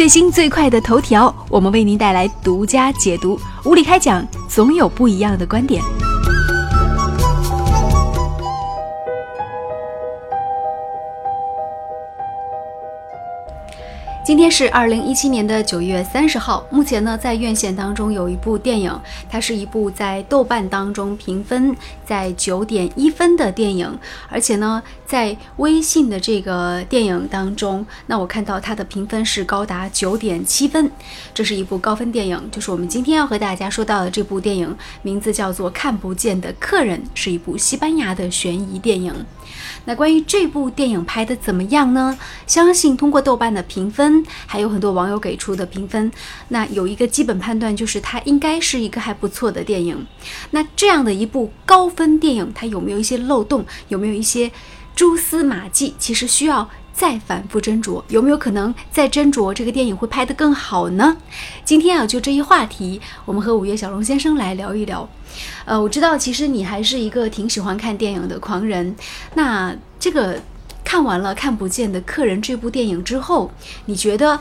最新最快的头条，我们为您带来独家解读。无理开讲，总有不一样的观点。今天是二零一七年的九月三十号。目前呢，在院线当中有一部电影，它是一部在豆瓣当中评分在九点一分的电影，而且呢，在微信的这个电影当中，那我看到它的评分是高达九点七分。这是一部高分电影，就是我们今天要和大家说到的这部电影，名字叫做《看不见的客人》，是一部西班牙的悬疑电影。那关于这部电影拍的怎么样呢？相信通过豆瓣的评分，还有很多网友给出的评分，那有一个基本判断就是它应该是一个还不错的电影。那这样的一部高分电影，它有没有一些漏洞？有没有一些蛛丝马迹？其实需要再反复斟酌。有没有可能再斟酌这个电影会拍得更好呢？今天啊，就这一话题，我们和五月小龙先生来聊一聊。呃，我知道，其实你还是一个挺喜欢看电影的狂人。那这个看完了《看不见的客人》这部电影之后，你觉得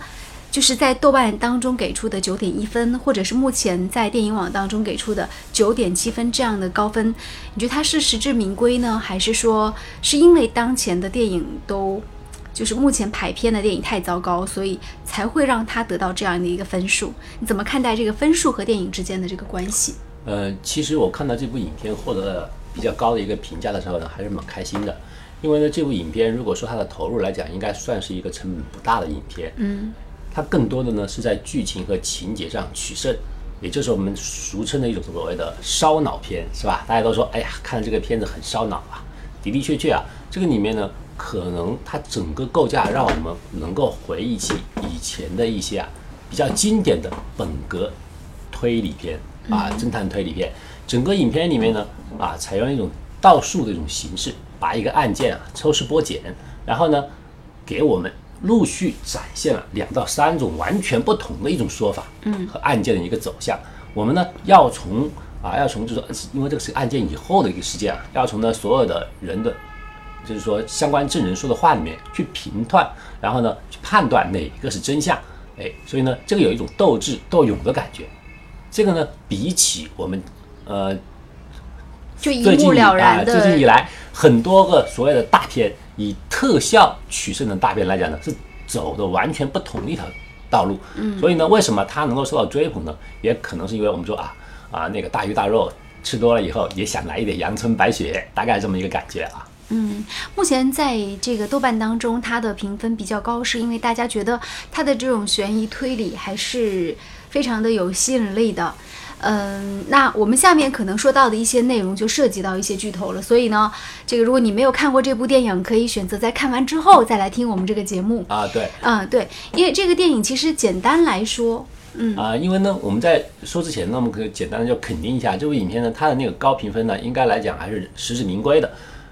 就是在豆瓣当中给出的九点一分，或者是目前在电影网当中给出的九点七分这样的高分，你觉得它是实至名归呢，还是说是因为当前的电影都就是目前排片的电影太糟糕，所以才会让它得到这样的一个分数？你怎么看待这个分数和电影之间的这个关系？呃，其实我看到这部影片获得了比较高的一个评价的时候呢，还是蛮开心的。因为呢，这部影片如果说它的投入来讲，应该算是一个成本不大的影片。嗯，它更多的呢是在剧情和情节上取胜，也就是我们俗称的一种所谓的烧脑片，是吧？大家都说，哎呀，看这个片子很烧脑啊。的的确确啊，这个里面呢，可能它整个构架让我们能够回忆起以前的一些啊比较经典的本格推理片。啊，侦探推理片，整个影片里面呢，啊，采用一种倒数的一种形式，把一个案件啊抽丝剥茧，然后呢，给我们陆续展现了两到三种完全不同的一种说法，嗯，和案件的一个走向。我们呢要从啊，要从就是说，因为这个是案件以后的一个事件啊，要从呢所有的人的，就是说相关证人说的话里面去评断，然后呢去判断哪一个是真相，哎，所以呢这个有一种斗智斗勇的感觉。这个呢，比起我们，呃，就一目了然的，最近以来很多个所谓的大片以特效取胜的大片来讲呢，是走的完全不同的一条道路。嗯，所以呢，为什么它能够受到追捧呢？也可能是因为我们说啊啊，那个大鱼大肉吃多了以后，也想来一点阳春白雪，大概这么一个感觉啊。嗯，目前在这个豆瓣当中，它的评分比较高，是因为大家觉得它的这种悬疑推理还是。非常的有吸引力的，嗯，那我们下面可能说到的一些内容就涉及到一些剧透了，所以呢，这个如果你没有看过这部电影，可以选择在看完之后再来听我们这个节目啊，对，嗯，对，因为这个电影其实简单来说，嗯啊，因为呢，我们在说之前呢，我们可以简单的就肯定一下这部影片呢，它的那个高评分呢，应该来讲还是实至名归的。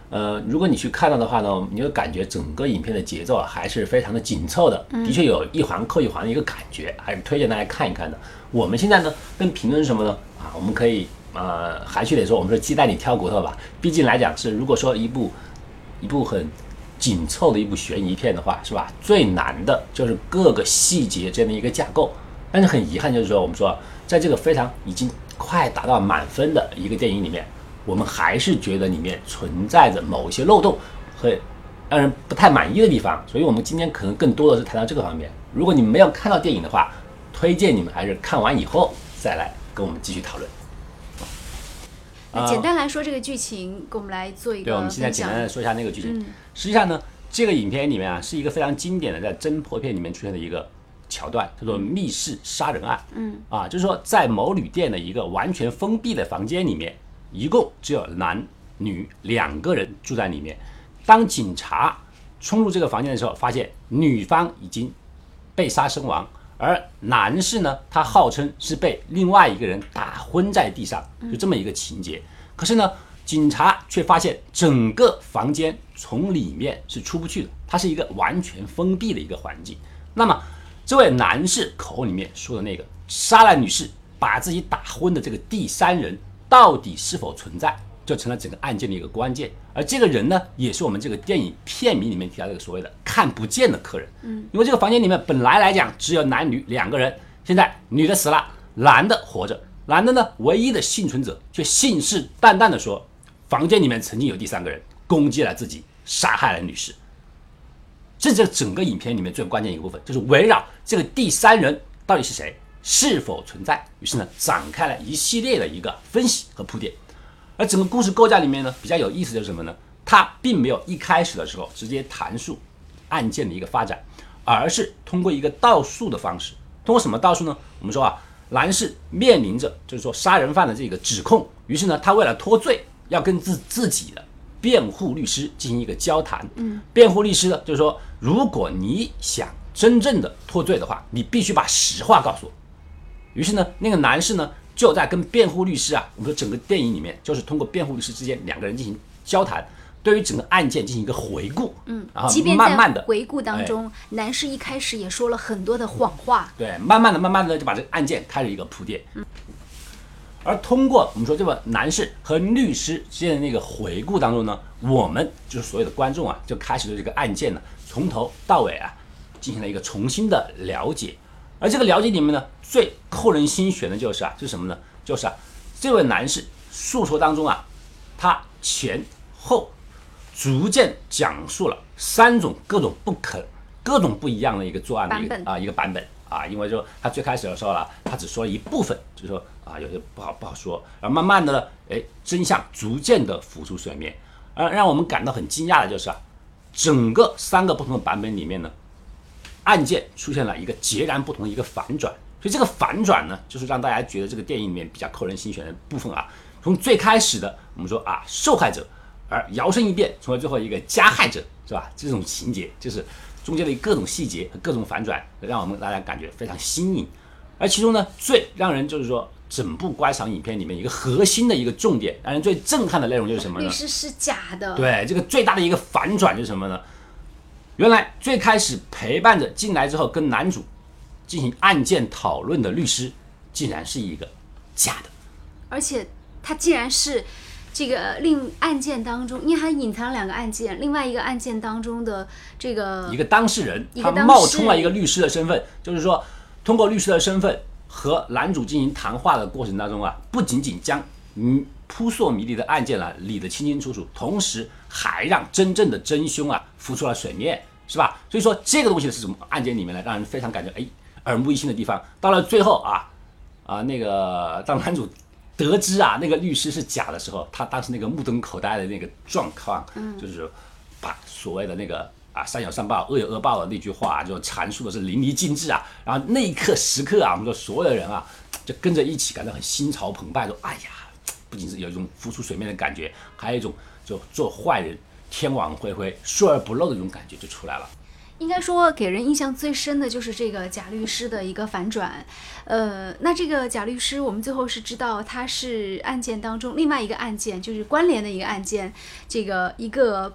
呃，如果你去看到的话呢，你就感觉整个影片的节奏啊还是非常的紧凑的，的确有一环扣一环的一个感觉，还是推荐大家看一看的。我们现在呢，跟评论什么呢？啊，我们可以呃，还是得说，我们说鸡蛋里挑骨头吧。毕竟来讲是，如果说一部一部很紧凑的一部悬疑片的话，是吧？最难的就是各个细节这样的一个架构。但是很遗憾，就是说我们说，在这个非常已经快达到满分的一个电影里面。我们还是觉得里面存在着某一些漏洞和让人不太满意的地方，所以我们今天可能更多的是谈到这个方面。如果你没有看到电影的话，推荐你们还是看完以后再来跟我们继续讨论。那简单来说，这个剧情跟我们来做一个对，我们现在简单的说一下那个剧情。实际上呢，这个影片里面啊，是一个非常经典的在侦破片里面出现的一个桥段，叫做密室杀人案。嗯，啊，就是说在某旅店的一个完全封闭的房间里面。一共只有男女两个人住在里面。当警察冲入这个房间的时候，发现女方已经被杀身亡，而男士呢，他号称是被另外一个人打昏在地上，就这么一个情节。可是呢，警察却发现整个房间从里面是出不去的，它是一个完全封闭的一个环境。那么，这位男士口里面说的那个杀了女士、把自己打昏的这个第三人。到底是否存在？就成了整个案件的一个关键。而这个人呢，也是我们这个电影片名里面提到这个所谓的看不见的客人。嗯，因为这个房间里面本来来讲只有男女两个人，现在女的死了，男的活着。男的呢，唯一的幸存者却信誓旦旦的说，房间里面曾经有第三个人攻击了自己，杀害了女士。这这整个影片里面最关键一个部分，就是围绕这个第三人到底是谁，是否存在。于是呢，展开了一系列的一个分析和铺垫。而整个故事构架里面呢，比较有意思的是什么呢？它并没有一开始的时候直接谈述案件的一个发展，而是通过一个倒数的方式。通过什么倒数呢？我们说啊。男士面临着就是说杀人犯的这个指控，于是呢，他为了脱罪，要跟自自己的辩护律师进行一个交谈。嗯，辩护律师呢，就是说，如果你想真正的脱罪的话，你必须把实话告诉我。于是呢，那个男士呢，就在跟辩护律师啊，我们说整个电影里面就是通过辩护律师之间两个人进行交谈。对于整个案件进行一个回顾，嗯，然后慢慢的回顾当中，男士一开始也说了很多的谎话，对，慢慢的、慢慢的就把这个案件开始一个铺垫，嗯，而通过我们说这个男士和律师之间的那个回顾当中呢，我们就是所有的观众啊，就开始对这个案件呢从头到尾啊进行了一个重新的了解，而这个了解里面呢，最扣人心弦的就是啊，是什么呢？就是啊，这位男士诉说当中啊，他前后。逐渐讲述了三种各种不可、各种不一样的一个作案的一个啊一个版本啊，因为就他最开始的时候呢，他只说了一部分，就是说啊有些不好不好说，然后慢慢的呢，哎真相逐渐的浮出水面，而让我们感到很惊讶的就是啊，整个三个不同的版本里面呢，案件出现了一个截然不同的一个反转，所以这个反转呢，就是让大家觉得这个电影里面比较扣人心弦的部分啊，从最开始的我们说啊受害者。而摇身一变成为最后一个加害者，是吧？这种情节就是中间的各种细节和各种反转，让我们大家感觉非常新颖。而其中呢，最让人就是说，整部观赏影片里面一个核心的一个重点，让人最震撼的内容就是什么呢？律师是假的。对，这个最大的一个反转是什么呢？原来最开始陪伴着进来之后跟男主进行案件讨论的律师，竟然是一个假的，而且他竟然是。这个另案件当中，因为还隐藏了两个案件，另外一个案件当中的这个一个当事人，他冒充了一个律师的身份，就是说通过律师的身份和男主进行谈话的过程当中啊，不仅仅将嗯扑朔迷离的案件啊理得清清楚楚，同时还让真正的真凶啊浮出了水面，是吧？所以说这个东西是什么案件里面呢，让人非常感觉哎耳目一新的地方。到了最后啊啊那个当男主。得知啊，那个律师是假的时候，他当时那个目瞪口呆的那个状况，就是把所谓的那个啊“善有善报，恶有恶报”的那句话就阐述的是淋漓尽致啊。然后那一刻时刻啊，我们说所有的人啊，就跟着一起感到很心潮澎湃，说：“哎呀，不仅是有一种浮出水面的感觉，还有一种就做坏人天网恢恢，疏而不漏的这种感觉就出来了。”应该说，给人印象最深的就是这个贾律师的一个反转。呃，那这个贾律师，我们最后是知道他是案件当中另外一个案件，就是关联的一个案件。这个一个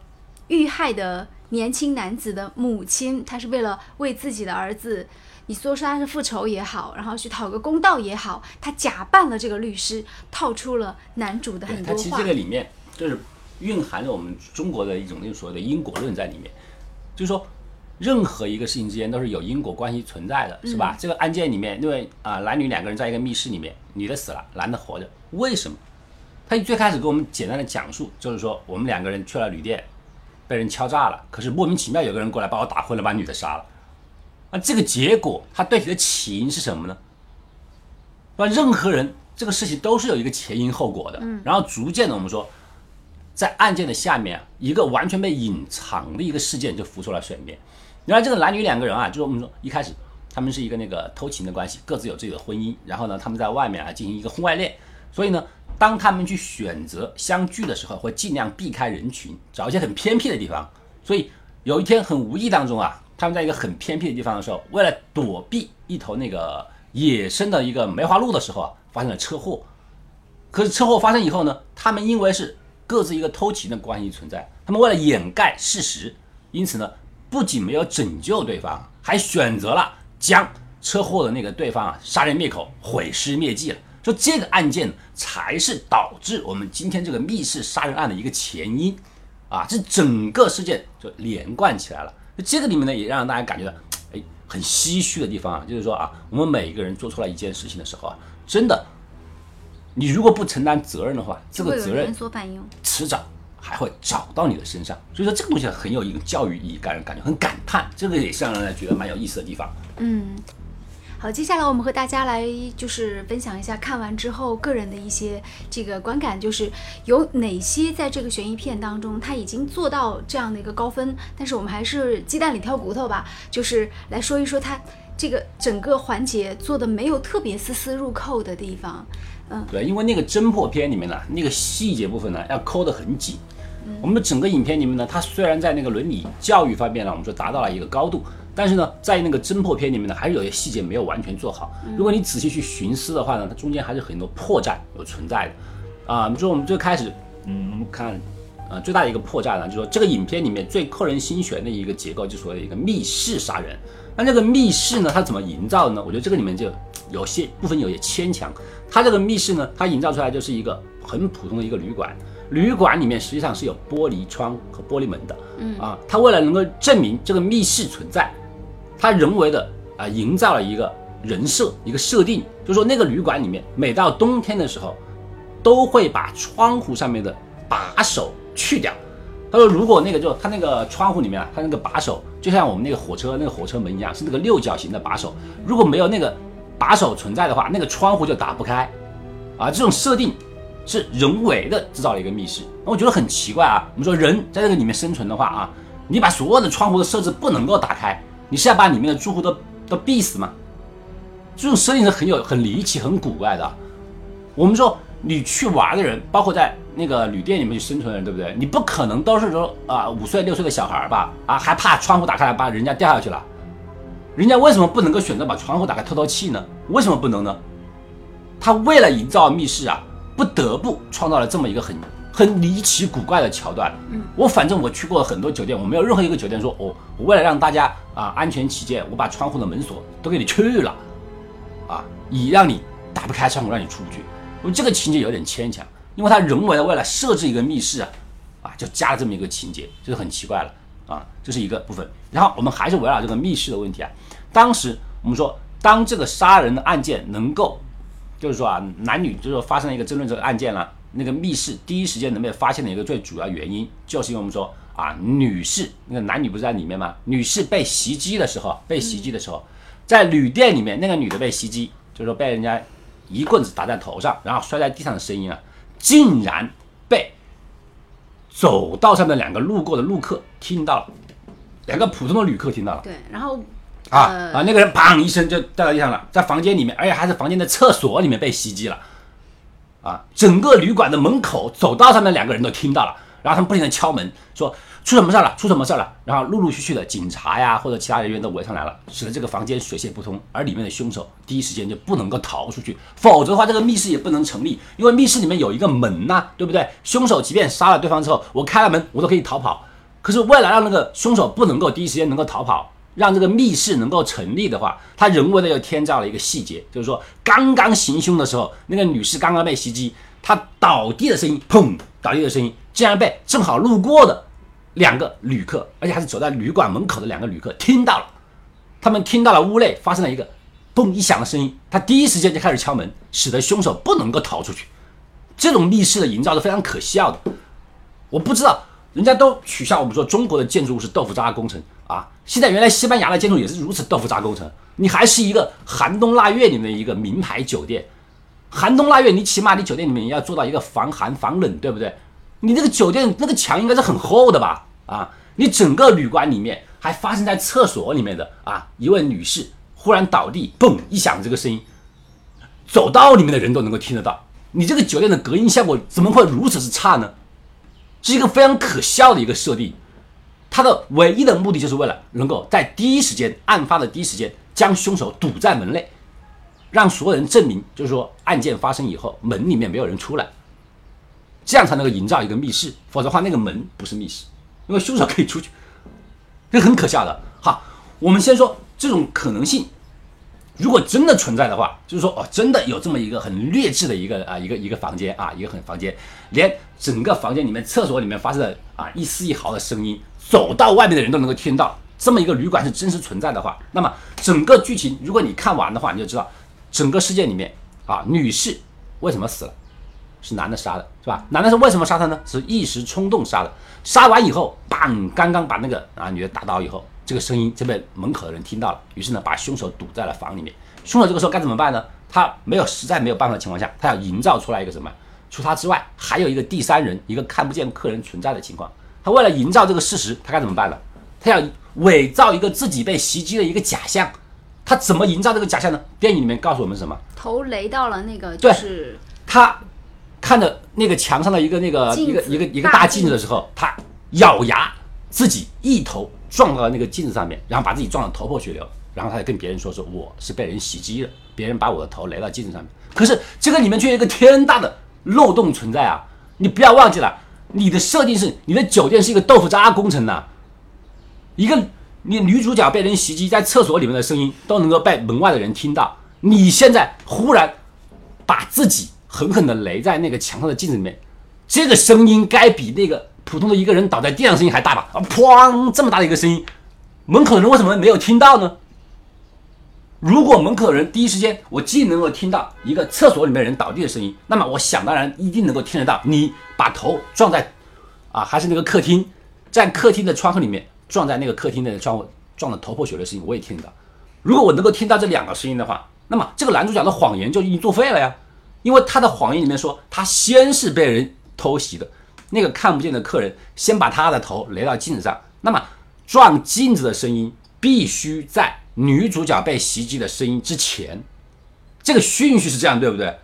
遇害的年轻男子的母亲，他是为了为自己的儿子，你说说他是复仇也好，然后去讨个公道也好，他假扮了这个律师，套出了男主的很多话。他其实这个里面就是蕴含着我们中国的一种那种所谓的因果论在里面，就是说。任何一个事情之间都是有因果关系存在的，是吧？这个案件里面，因为啊，男女两个人在一个密室里面，女的死了，男的活着，为什么？他最开始给我们简单的讲述，就是说我们两个人去了旅店，被人敲诈了，可是莫名其妙有个人过来把我打昏了，把女的杀了。那这个结果，它对你的起因是什么呢？那任何人这个事情都是有一个前因后果的，然后逐渐的我们说，在案件的下面，一个完全被隐藏的一个事件就浮出了水面。原来这个男女两个人啊，就是我们说一开始他们是一个那个偷情的关系，各自有自己的婚姻，然后呢，他们在外面啊进行一个婚外恋，所以呢，当他们去选择相聚的时候，会尽量避开人群，找一些很偏僻的地方。所以有一天很无意当中啊，他们在一个很偏僻的地方的时候，为了躲避一头那个野生的一个梅花鹿的时候啊，发生了车祸。可是车祸发生以后呢，他们因为是各自一个偷情的关系存在，他们为了掩盖事实，因此呢。不仅没有拯救对方，还选择了将车祸的那个对方啊杀人灭口、毁尸灭迹了。说这个案件才是导致我们今天这个密室杀人案的一个前因，啊，这整个事件就连贯起来了。这个里面呢，也让大家感觉到，哎，很唏嘘的地方啊，就是说啊，我们每一个人做出来一件事情的时候啊，真的，你如果不承担责任的话，这个责任，迟早还会找到你的身上。所以说这个东西很有一个教育意义，让人感觉很感叹，这个也是让人觉得蛮有意思的地方。嗯。好，接下来我们和大家来就是分享一下看完之后个人的一些这个观感，就是有哪些在这个悬疑片当中他已经做到这样的一个高分，但是我们还是鸡蛋里挑骨头吧，就是来说一说他这个整个环节做的没有特别丝丝入扣的地方。嗯，对，因为那个侦破片里面呢，那个细节部分呢要抠得很紧。我们整个影片里面呢，它虽然在那个伦理教育方面呢，我们说达到了一个高度。但是呢，在那个侦破片里面呢，还是有些细节没有完全做好。如果你仔细去寻思的话呢，它中间还是很多破绽有存在的。啊，比如说我们最开始，嗯，我们看，呃，最大的一个破绽呢，就是说这个影片里面最扣人心弦的一个结构，就所谓的一个密室杀人。那这个密室呢，它怎么营造的呢？我觉得这个里面就有些部分有些牵强。它这个密室呢，它营造出来就是一个很普通的一个旅馆，旅馆里面实际上是有玻璃窗和玻璃门的。嗯，啊，他为了能够证明这个密室存在。他人为的啊，营造了一个人设，一个设定，就是说那个旅馆里面，每到冬天的时候，都会把窗户上面的把手去掉。他说，如果那个就他那个窗户里面啊，他那个把手就像我们那个火车那个火车门一样，是那个六角形的把手。如果没有那个把手存在的话，那个窗户就打不开。啊，这种设定是人为的制造了一个密室。那我觉得很奇怪啊。我们说人在这个里面生存的话啊，你把所有的窗户的设置不能够打开。你是要把里面的住户都都逼死吗？这种设定是很有很离奇、很古怪的。我们说你去玩的人，包括在那个旅店里面去生存的人，对不对？你不可能都是说啊五岁六岁的小孩吧？啊，还怕窗户打开来把人家掉下去了？人家为什么不能够选择把窗户打开透透气呢？为什么不能呢？他为了营造密室啊，不得不创造了这么一个很。很离奇古怪的桥段，嗯，我反正我去过很多酒店，我没有任何一个酒店说，哦，我为了让大家啊安全起见，我把窗户的门锁都给你去了，啊，以让你打不开窗户，让你出不去。我这个情节有点牵强，因为他人为的为了设置一个密室啊，啊，就加了这么一个情节，就是很奇怪了啊，这是一个部分。然后我们还是围绕这个密室的问题啊，当时我们说，当这个杀人的案件能够，就是说啊，男女就是说发生了一个争论这个案件了。那个密室第一时间能被发现的一个最主要原因，就是因为我们说啊，女士那个男女不是在里面吗？女士被袭击的时候，被袭击的时候，在旅店里面，那个女的被袭击，就是说被人家一棍子打在头上，然后摔在地上的声音啊，竟然被走道上的两个路过的路客听到了，两个普通的旅客听到了。对，然后啊啊，那个人砰一声就掉到地上了，在房间里面，而且还是房间的厕所里面被袭击了。啊，整个旅馆的门口走道上面两个人都听到了，然后他们不停的敲门，说出什么事了，出什么事了。然后陆陆续续的警察呀或者其他人员都围上来了，使得这个房间水泄不通，而里面的凶手第一时间就不能够逃出去，否则的话这个密室也不能成立，因为密室里面有一个门呐，对不对？凶手即便杀了对方之后，我开了门，我都可以逃跑。可是为了让那个凶手不能够第一时间能够逃跑。让这个密室能够成立的话，他人为的又添加了一个细节，就是说刚刚行凶的时候，那个女士刚刚被袭击，她倒地的声音，砰，倒地的声音，竟然被正好路过的两个旅客，而且还是走在旅馆门口的两个旅客听到了。他们听到了屋内发生了一个嘣一响的声音，他第一时间就开始敲门，使得凶手不能够逃出去。这种密室的营造是非常可笑的。我不知道，人家都取笑我们说中国的建筑物是豆腐渣工程。现在原来西班牙的建筑也是如此豆腐渣工程。你还是一个寒冬腊月里面的一个名牌酒店，寒冬腊月你起码你酒店里面要做到一个防寒防冷，对不对？你那个酒店那个墙应该是很厚的吧？啊，你整个旅馆里面还发生在厕所里面的啊，一位女士忽然倒地，嘣一响，这个声音，走道里面的人都能够听得到。你这个酒店的隔音效果怎么会如此之差呢？是一个非常可笑的一个设定。他的唯一的目的就是为了能够在第一时间案发的第一时间将凶手堵在门内，让所有人证明，就是说案件发生以后门里面没有人出来，这样才能够营造一个密室。否则的话，那个门不是密室，因为凶手可以出去，这很可笑的。哈，我们先说这种可能性如果真的存在的话，就是说哦，真的有这么一个很劣质的一个啊一个一个房间啊，一个很房间，连整个房间里面厕所里面发生的啊一丝一毫的声音，走到外面的人都能够听到。这么一个旅馆是真实存在的话，那么整个剧情如果你看完的话，你就知道整个事件里面啊，女士为什么死了，是男的杀的，是吧？男的是为什么杀她呢？是一时冲动杀的。杀完以后，砰，刚刚把那个啊女的打倒以后，这个声音就被门口的人听到了，于是呢，把凶手堵在了房里面。凶手这个时候该怎么办呢？他没有实在没有办法的情况下，他要营造出来一个什么？除他之外，还有一个第三人，一个看不见客人存在的情况。他为了营造这个事实，他该怎么办呢？他要。伪造一个自己被袭击的一个假象，他怎么营造这个假象呢？电影里面告诉我们什么？头雷到了那个，就是他看着那个墙上的一个那个一个一个一个大镜子的时候，他咬牙自己一头撞到了那个镜子上面，然后把自己撞得头破血流，然后他就跟别人说说我是被人袭击了，别人把我的头雷到镜子上面。可是这个里面却有一个天大的漏洞存在啊！你不要忘记了，你的设定是你的酒店是一个豆腐渣工程呐。一个你女主角被人袭击，在厕所里面的声音都能够被门外的人听到。你现在忽然把自己狠狠的雷在那个墙上的镜子里面，这个声音该比那个普通的一个人倒在地上声音还大吧？啊，砰！这么大的一个声音，门口的人为什么没有听到呢？如果门口的人第一时间我既能够听到一个厕所里面人倒地的声音，那么我想当然一定能够听得到你把头撞在啊，还是那个客厅，在客厅的窗户里面。撞在那个客厅的窗户，撞得头破血流的声音我也听得到。如果我能够听到这两个声音的话，那么这个男主角的谎言就已经作废了呀。因为他的谎言里面说，他先是被人偷袭的，那个看不见的客人先把他的头雷到镜子上。那么撞镜子的声音必须在女主角被袭击的声音之前，这个顺序是这样，对不对？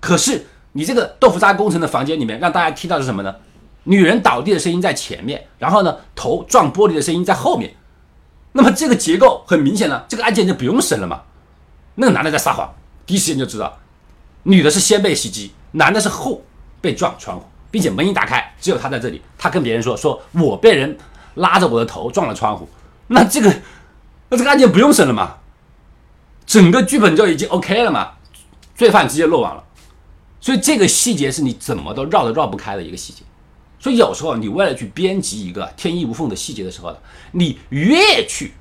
可是你这个豆腐渣工程的房间里面，让大家听到是什么呢？女人倒地的声音在前面，然后呢，头撞玻璃的声音在后面。那么这个结构很明显了，这个案件就不用审了嘛。那个男的在撒谎，第一时间就知道，女的是先被袭击，男的是后被撞窗户，并且门一打开，只有他在这里。他跟别人说：“说我被人拉着我的头撞了窗户。”那这个，那这个案件不用审了嘛？整个剧本就已经 OK 了嘛？罪犯直接落网了。所以这个细节是你怎么都绕都绕不开的一个细节。所以有时候你为了去编辑一个天衣无缝的细节的时候呢，你越去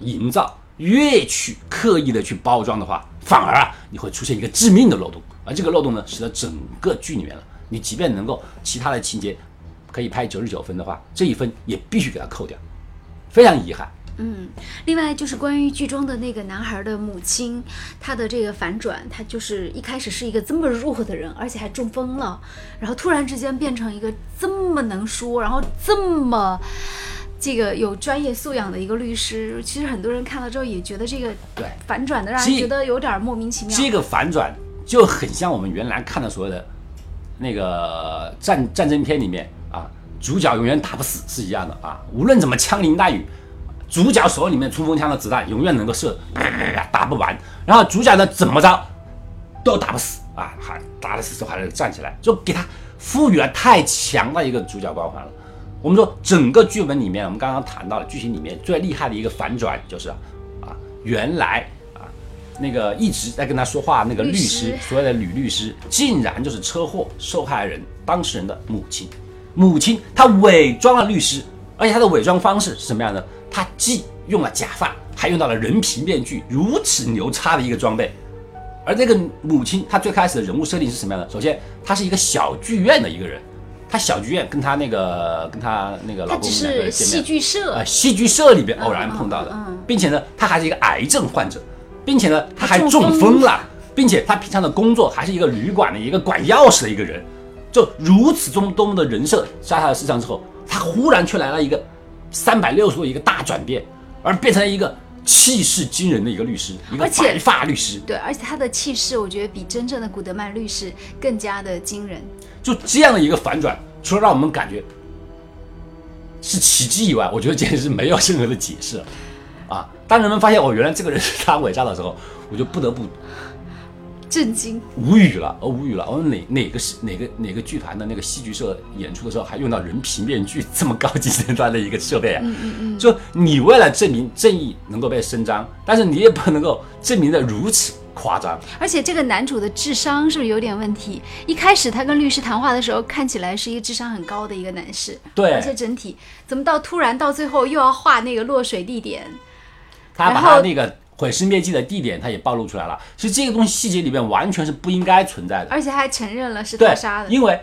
营造，越去刻意的去包装的话，反而啊你会出现一个致命的漏洞，而这个漏洞呢，使得整个剧里面了，你即便能够其他的情节可以拍九十九分的话，这一分也必须给它扣掉，非常遗憾。嗯，另外就是关于剧中的那个男孩的母亲，他的这个反转，他就是一开始是一个这么弱的人，而且还中风了，然后突然之间变成一个这么能说，然后这么这个有专业素养的一个律师。其实很多人看了之后也觉得这个对反转的让人觉得有点莫名其妙。这个反转就很像我们原来看的所有的那个战战争片里面啊，主角永远打不死是一样的啊，无论怎么枪林弹雨。主角手里面冲锋枪的子弹永远能够射，打不完。然后主角呢怎么着都打不死啊，还打得死之后还能站起来，就给他赋予了太强的一个主角光环了。我们说整个剧本里面，我们刚刚谈到了剧情里面最厉害的一个反转，就是啊，原来啊那个一直在跟他说话那个律师，所谓的女律师，竟然就是车祸受害人当事人的母亲。母亲她伪装了律师，而且她的伪装方式是什么样的？他既用了假发，还用到了人皮面具，如此牛叉的一个装备。而这个母亲，她最开始的人物设定是什么样的？首先，她是一个小剧院的一个人，她小剧院跟她那个跟她那个老公两个人戏剧社啊，戏剧社里边偶然碰到的，并且呢，她还是一个癌症患者，并且呢，她还中风了，并且她平常的工作还是一个旅馆的一个管钥匙的一个人，就如此中多么的人设在她的身上之后，她忽然却来了。一个。三百六十度一个大转变，而变成了一个气势惊人的一个律师，一个白发律师。对，而且他的气势，我觉得比真正的古德曼律师更加的惊人。就这样的一个反转，除了让我们感觉是奇迹以外，我觉得简直是没有任何的解释啊！当人们发现哦，原来这个人是他伪造的时候，我就不得不震惊，无语了，我无语了。我说哪哪个是哪个哪个剧团的那个戏剧社演出的时候还用到人皮面具这么高级尖端的一个设备啊？嗯嗯嗯。就你为了证明正义能够被伸张，但是你也不能够证明的如此夸张。而且这个男主的智商是不是有点问题？一开始他跟律师谈话的时候，看起来是一个智商很高的一个男士，对。而且整体怎么到突然到最后又要画那个落水地点？他把他那个。毁尸灭迹的地点，他也暴露出来了。其实这个东西细节里面完全是不应该存在的，而且还承认了是他杀的。因为，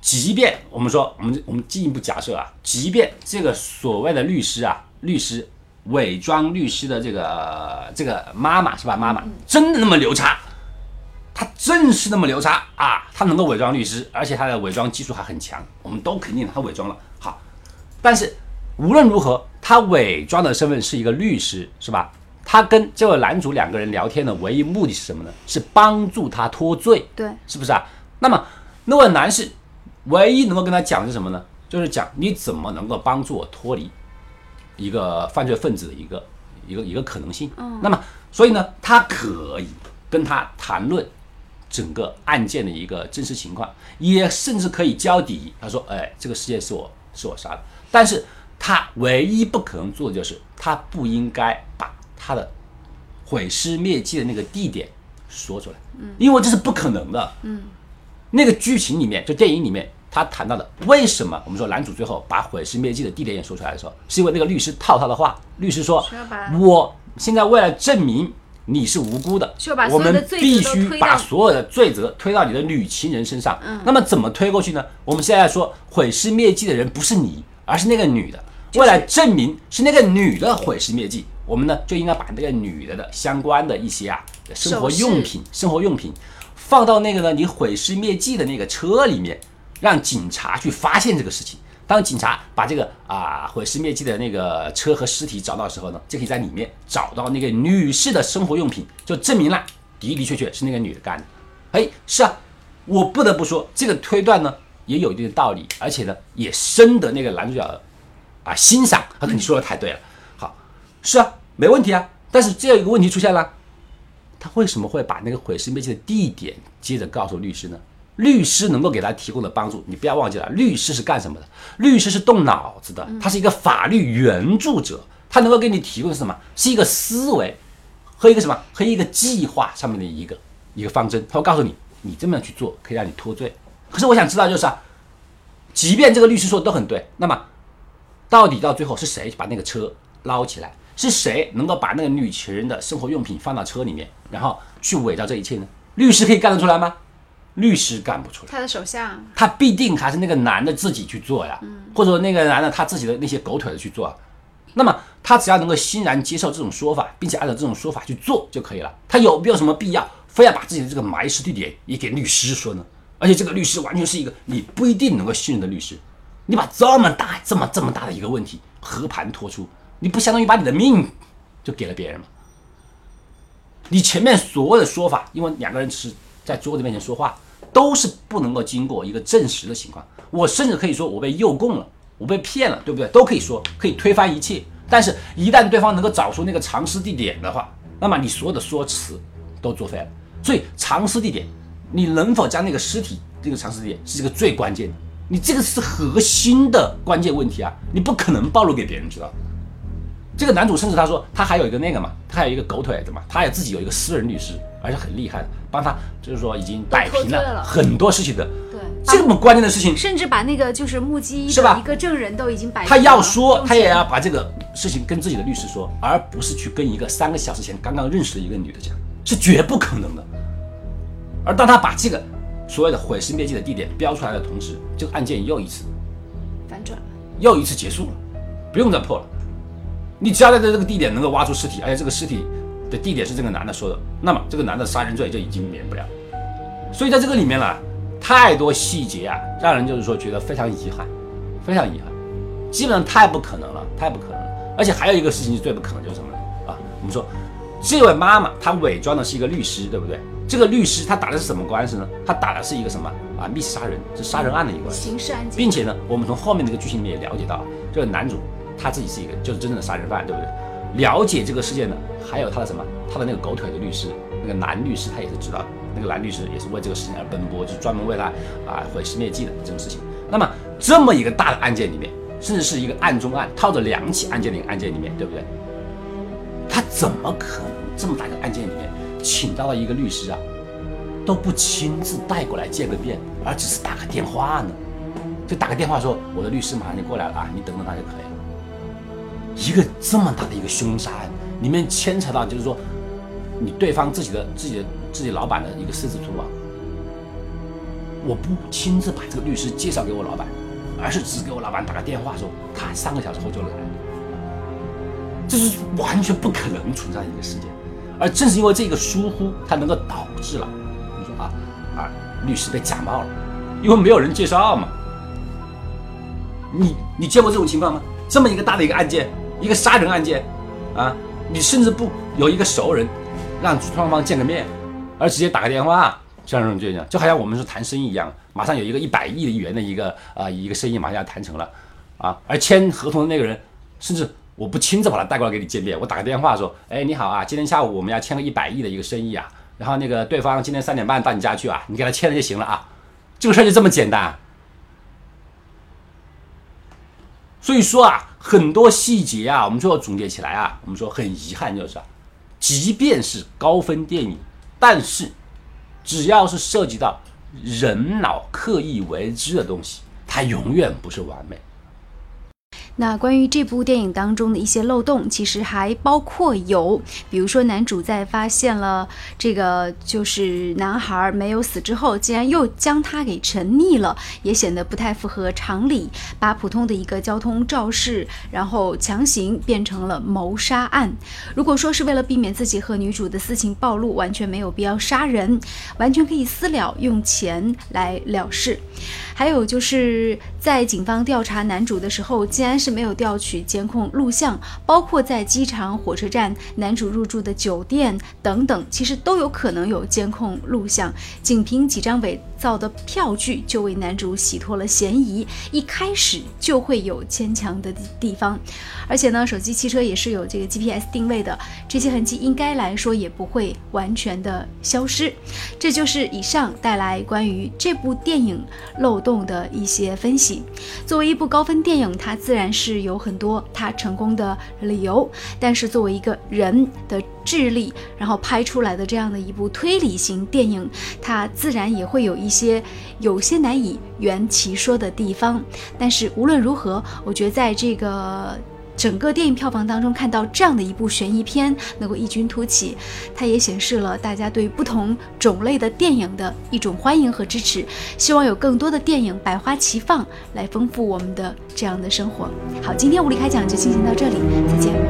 即便我们说，我们我们进一步假设啊，即便这个所谓的律师啊，律师伪装律师的这个这个妈妈是吧？妈妈真的那么牛叉，他正是那么牛叉啊！他能够伪装律师，而且他的伪装技术还很强，我们都肯定他伪装了。好，但是无论如何，他伪装的身份是一个律师，是吧？他跟这位男主两个人聊天的唯一目的是什么呢？是帮助他脱罪，对，是不是啊？那么那位男士唯一能够跟他讲的是什么呢？就是讲你怎么能够帮助我脱离一个犯罪分子的一个一个一个可能性。嗯，那么所以呢，他可以跟他谈论整个案件的一个真实情况，也甚至可以交底。他说：“哎，这个世界是我是我杀的。”但是他唯一不可能做的就是他不应该把。他的毁尸灭迹的那个地点说出来，嗯，因为这是不可能的，嗯，那个剧情里面，就电影里面他谈到的，为什么我们说男主最后把毁尸灭迹的地点也说出来的时候，是因为那个律师套他的话，律师说，我现在为了证明你是无辜的，我们必须把所有的罪责推到你的女情人身上，嗯，那么怎么推过去呢？我们现在说毁尸灭迹的人不是你，而是那个女的，为了证明是那个女的毁尸灭迹。我们呢就应该把那个女的的相关的一些啊生活用品、生活用品放到那个呢你毁尸灭迹的那个车里面，让警察去发现这个事情。当警察把这个啊毁尸灭迹的那个车和尸体找到的时候呢，就可以在里面找到那个女士的生活用品，就证明了的的确确是那个女的干的。哎，是啊，我不得不说这个推断呢也有一定的道理，而且呢也深得那个男主角啊欣赏。他说你说的太对了。是啊，没问题啊，但是这样一个问题出现了，他为什么会把那个毁尸灭迹的地点接着告诉律师呢？律师能够给他提供的帮助，你不要忘记了，律师是干什么的？律师是动脑子的，他是一个法律援助者，他能够给你提供的是什么？是一个思维和一个什么？和一个计划上面的一个一个方针，他会告诉你，你这么样去做可以让你脱罪。可是我想知道，就是啊，即便这个律师说的都很对，那么到底到最后是谁把那个车捞起来？是谁能够把那个女情人的生活用品放到车里面，然后去伪造这一切呢？律师可以干得出来吗？律师干不出来。他的手下，他必定还是那个男的自己去做呀，或者说那个男的他自己的那些狗腿子去做。那么他只要能够欣然接受这种说法，并且按照这种说法去做就可以了。他有没有什么必要非要把自己的这个埋尸地点也给律师说呢？而且这个律师完全是一个你不一定能够信任的律师。你把这么大、这么这么大的一个问题和盘托出。你不相当于把你的命就给了别人吗？你前面所有的说法，因为两个人是在桌子面前说话，都是不能够经过一个证实的情况。我甚至可以说我被诱供了，我被骗了，对不对？都可以说，可以推翻一切。但是，一旦对方能够找出那个藏尸地点的话，那么你所有的说辞都作废了。所以，藏尸地点，你能否将那个尸体这个藏尸地点是这个最关键的？你这个是核心的关键问题啊！你不可能暴露给别人知道。这个男主甚至他说他还有一个那个嘛，他还有一个狗腿子嘛，他也自己有一个私人律师，而且很厉害的，帮他就是说已经摆平了很多事情的。对，这么关键的事情，甚至把那个就是目击是吧一个证人都已经摆平。他要说，他也要把这个事情跟自己的律师说，而不是去跟一个三个小时前刚刚认识的一个女的讲，是绝不可能的。而当他把这个所谓的毁尸灭迹的地点标出来的同时，这个案件又一次反转了，又一次结束了，不用再破了。你只要在这个地点能够挖出尸体，而且这个尸体的地点是这个男的说的，那么这个男的杀人罪就已经免不了。所以在这个里面呢，太多细节啊，让人就是说觉得非常遗憾，非常遗憾，基本上太不可能了，太不可能了。而且还有一个事情是最不可能，就是什么呢？啊？我们说这位妈妈她伪装的是一个律师，对不对？这个律师他打的是什么官司呢？他打的是一个什么啊？密室杀人，是杀人案的一个刑事案件，并且呢，我们从后面那个剧情里面也了解到，这个男主。他自己是一个，就是真正的杀人犯，对不对？了解这个事件的还有他的什么？他的那个狗腿的律师，那个男律师，他也是知道。那个男律师也是为这个事情而奔波，就是专门为他啊毁尸灭迹的这种事情。那么这么一个大的案件里面，甚至是一个案中案，套着两起案件的一个案件里面，对不对？他怎么可能这么大个案件里面，请到了一个律师啊，都不亲自带过来见个面，而只是打个电话呢？就打个电话说我的律师马上就过来了啊，你等等他就可以了。一个这么大的一个凶杀案，里面牵扯到就是说，你对方自己的自己的自己老板的一个狮子图啊，我不亲自把这个律师介绍给我老板，而是只给我老板打个电话说他三个小时后就来，这是完全不可能存在一个事件。而正是因为这个疏忽，它能够导致了你说啊啊律师被假冒了，因为没有人介绍嘛。你你见过这种情况吗？这么一个大的一个案件，一个杀人案件，啊，你甚至不有一个熟人，让双方见个面，而直接打个电话，像这种就这样，就好像我们是谈生意一样，马上有一个一百亿元的一个啊一个生意马上要谈成了，啊，而签合同的那个人，甚至我不亲自把他带过来给你见面，我打个电话说，哎，你好啊，今天下午我们要签个一百亿的一个生意啊，然后那个对方今天三点半到你家去啊，你给他签了就行了啊，这个事儿就这么简单。所以说啊，很多细节啊，我们最后总结起来啊，我们说很遗憾就是，即便是高分电影，但是只要是涉及到人脑刻意为之的东西，它永远不是完美。那关于这部电影当中的一些漏洞，其实还包括有，比如说男主在发现了这个就是男孩没有死之后，竟然又将他给沉溺了，也显得不太符合常理，把普通的一个交通肇事，然后强行变成了谋杀案。如果说是为了避免自己和女主的私情暴露，完全没有必要杀人，完全可以私了，用钱来了事。还有就是在警方调查男主的时候，竟然是没有调取监控录像，包括在机场、火车站、男主入住的酒店等等，其实都有可能有监控录像。仅凭几张伪造的票据，就为男主洗脱了嫌疑，一开始就会有牵强的地方。而且呢，手机、汽车也是有这个 GPS 定位的，这些痕迹应该来说也不会完全的消失。这就是以上带来关于这部电影漏。动的一些分析，作为一部高分电影，它自然是有很多它成功的理由。但是作为一个人的智力，然后拍出来的这样的一部推理型电影，它自然也会有一些有些难以圆其说的地方。但是无论如何，我觉得在这个。整个电影票房当中看到这样的一部悬疑片能够异军突起，它也显示了大家对不同种类的电影的一种欢迎和支持。希望有更多的电影百花齐放，来丰富我们的这样的生活。好，今天无理开讲就进行到这里，再见。